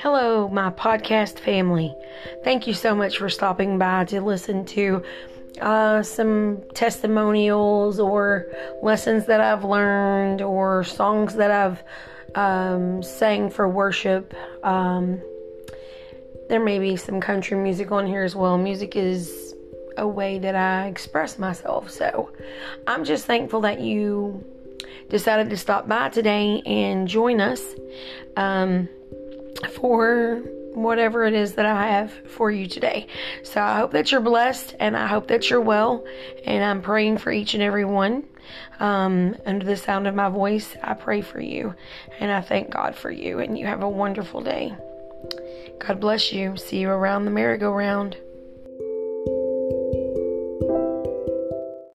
Hello, my podcast family. Thank you so much for stopping by to listen to uh, some testimonials or lessons that I've learned or songs that I've um, sang for worship. Um, there may be some country music on here as well. Music is a way that I express myself. So I'm just thankful that you decided to stop by today and join us. Um, for whatever it is that I have for you today. So I hope that you're blessed and I hope that you're well. And I'm praying for each and every one. Um, under the sound of my voice, I pray for you and I thank God for you. And you have a wonderful day. God bless you. See you around the merry-go-round.